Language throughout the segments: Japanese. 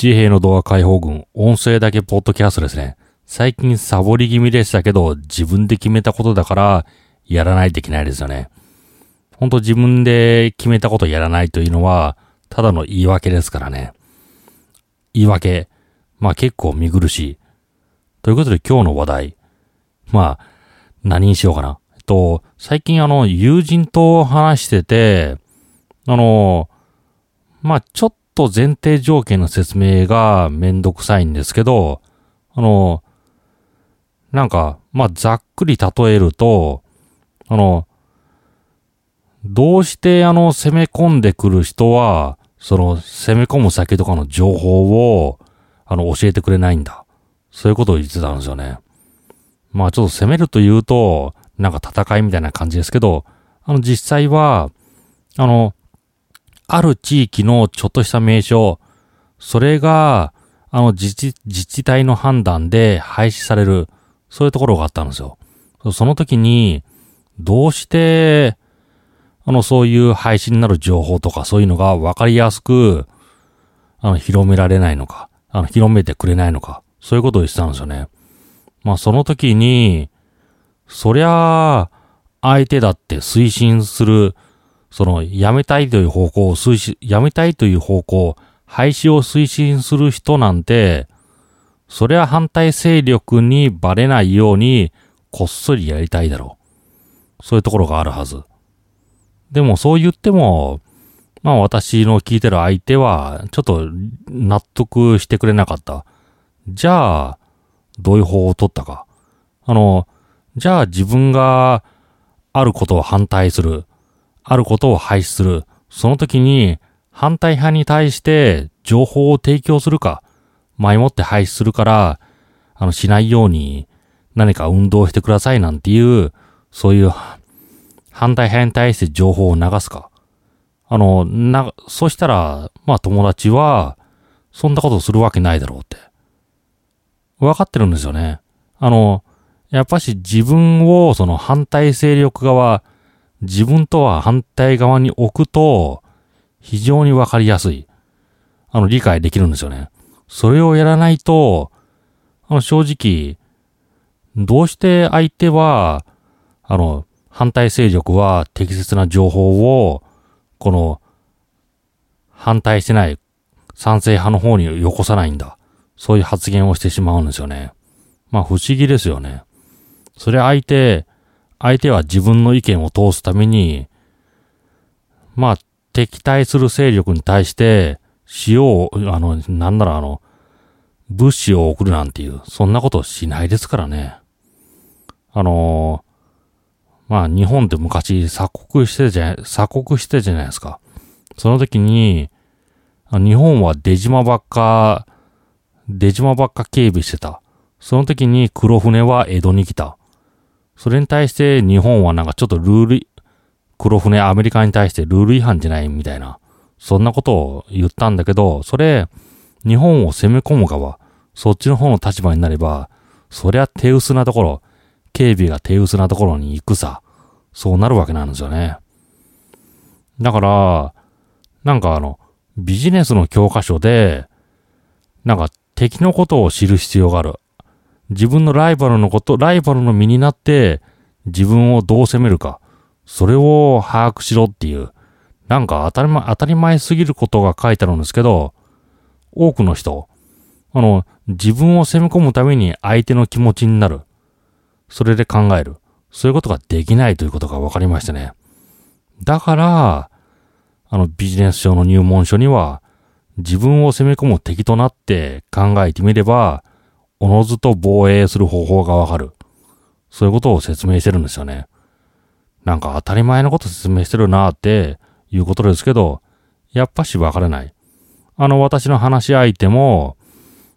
自衛の動画解放軍、音声だけポッドキャストですね。最近サボり気味でしたけど、自分で決めたことだから、やらないといけないですよね。ほんと自分で決めたことやらないというのは、ただの言い訳ですからね。言い訳。まあ結構見苦しい。ということで今日の話題。まあ、何にしようかな。えっと、最近あの、友人と話してて、あの、まあちょっと前提条件の説明がめんどくさいんですけど、あの、なんか、まあざっくり例えると、あの、どうしてあの攻め込んでくる人は、その攻め込む先とかの情報を、あの教えてくれないんだ。そういうことを言ってたんですよね。まあちょっと攻めると言うと、なんか戦いみたいな感じですけど、あの実際は、あの、ある地域のちょっとした名称、それが、あの自治、自治体の判断で廃止される、そういうところがあったんですよ。その時に、どうして、あの、そういう配信になる情報とかそういうのが分かりやすく、あの、広められないのか、あの、広めてくれないのか、そういうことを言ってたんですよね。まあ、その時に、そりゃ、相手だって推進する、その、やめたいという方向を推進、やめたいという方向、廃止を推進する人なんて、そりゃ反対勢力にバレないように、こっそりやりたいだろう。そういうところがあるはず。でもそう言っても、まあ私の聞いてる相手は、ちょっと納得してくれなかった。じゃあ、どういう方法を取ったか。あの、じゃあ自分があることを反対する。あることを廃止する。その時に反対派に対して情報を提供するか。前もって廃止するから、あの、しないように何か運動してくださいなんていう、そういう反対派に対して情報を流すか。あの、な、そしたら、まあ友達は、そんなことするわけないだろうって。わかってるんですよね。あの、やっぱし自分をその反対勢力側、自分とは反対側に置くと、非常にわかりやすい。あの、理解できるんですよね。それをやらないと、あの、正直、どうして相手は、あの、反対勢力は適切な情報を、この、反対してない賛成派の方によこさないんだ。そういう発言をしてしまうんですよね。まあ不思議ですよね。それ相手、相手は自分の意見を通すために、まあ敵対する勢力に対して塩を、あの、なんならあの、物資を送るなんていう、そんなことしないですからね。あのまあ日本って昔鎖国してじゃ、鎖国してじゃないですか。その時に、日本は出島ばっか、出島ばっか警備してた。その時に黒船は江戸に来た。それに対して日本はなんかちょっとルール、黒船アメリカに対してルール違反じゃないみたいな。そんなことを言ったんだけど、それ、日本を攻め込む側、そっちの方の立場になれば、そりゃ手薄なところ、警備が手薄なところに行くさ。そうなるわけなんですよね。だから、なんかあの、ビジネスの教科書で、なんか敵のことを知る必要がある。自分のライバルのこと、ライバルの身になって、自分をどう責めるか。それを把握しろっていう。なんか当たり前、当たり前すぎることが書いてあるんですけど、多くの人、あの、自分を攻め込むために相手の気持ちになる。それで考える。そういうことができないということが分かりましたね。だから、あのビジネス書の入門書には、自分を攻め込む敵となって考えてみれば、おのずと防衛する方法がわかる。そういうことを説明してるんですよね。なんか当たり前のこと説明してるなーっていうことですけど、やっぱしわからない。あの私の話し相手も、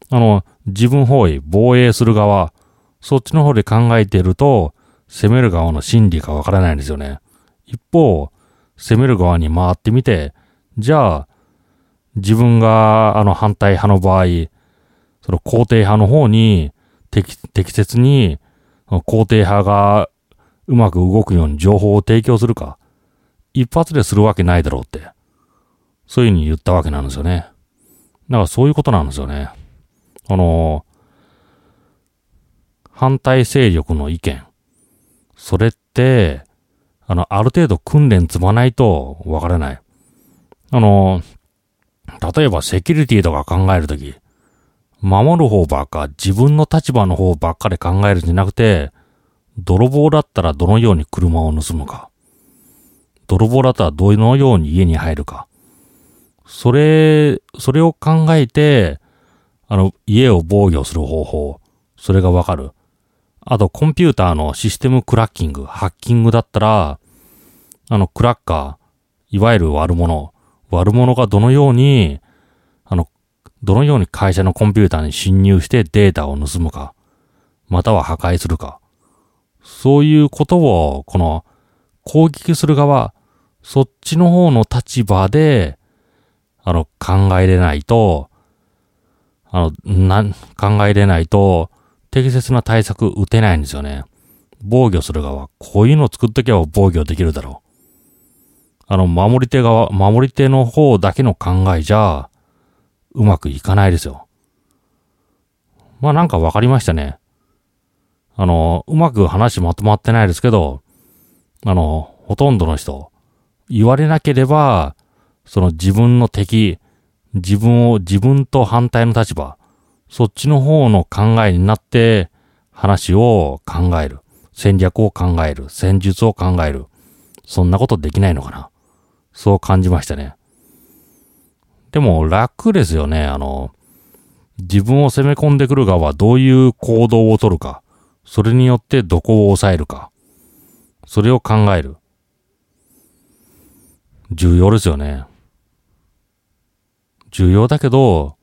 あの自分方位、防衛する側、そっちの方で考えてると、攻める側の心理がわからないんですよね。一方、攻める側に回ってみて、じゃあ、自分があの反対派の場合、その肯定派の方に適適切に肯定派がうまく動くように情報を提供するか、一発でするわけないだろうって、そういうふうに言ったわけなんですよね。だからそういうことなんですよね。あの、反対勢力の意見。それって、あの、ある程度訓練積まないとわからない。あの、例えばセキュリティとか考えるとき、守る方ばっか、自分の立場の方ばっかり考えるんじゃなくて、泥棒だったらどのように車を盗むか。泥棒だったらどのように家に入るか。それ、それを考えて、あの、家を防御する方法、それがわかる。あと、コンピューターのシステムクラッキング、ハッキングだったら、あの、クラッカー、いわゆる悪者、悪者がどのように、どのように会社のコンピューターに侵入してデータを盗むか、または破壊するか。そういうことを、この、攻撃する側、そっちの方の立場で、あの、考えれないと、あの、なん、考えれないと、適切な対策打てないんですよね。防御する側、こういうの作っとけば防御できるだろう。あの、守り手側、守り手の方だけの考えじゃ、うまくいかないですよ。まあなんかわかりましたね。あの、うまく話まとまってないですけど、あの、ほとんどの人、言われなければ、その自分の敵、自分を自分と反対の立場、そっちの方の考えになって話を考える。戦略を考える。戦術を考える。そんなことできないのかな。そう感じましたね。でも楽ですよね。あの、自分を攻め込んでくる側はどういう行動をとるか。それによってどこを抑えるか。それを考える。重要ですよね。重要だけど、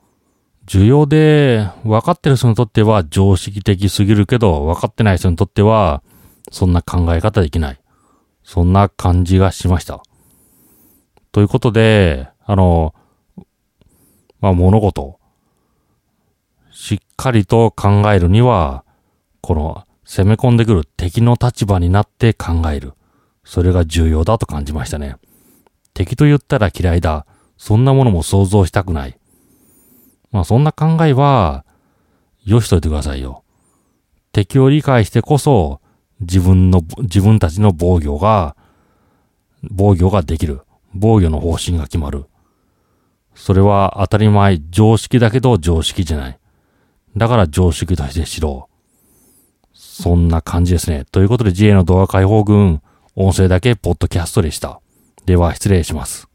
重要で分かってる人にとっては常識的すぎるけど、分かってない人にとっては、そんな考え方できない。そんな感じがしました。ということで、あの、まあ、物事、しっかりと考えるには、この攻め込んでくる敵の立場になって考える。それが重要だと感じましたね。敵と言ったら嫌いだ。そんなものも想像したくない。まあそんな考えは、よしといてくださいよ。敵を理解してこそ、自分の、自分たちの防御が、防御ができる。防御の方針が決まる。それは当たり前、常識だけど常識じゃない。だから常識として知ろう。そんな感じですね。ということで自衛の動画解放軍、音声だけポッドキャストでした。では失礼します。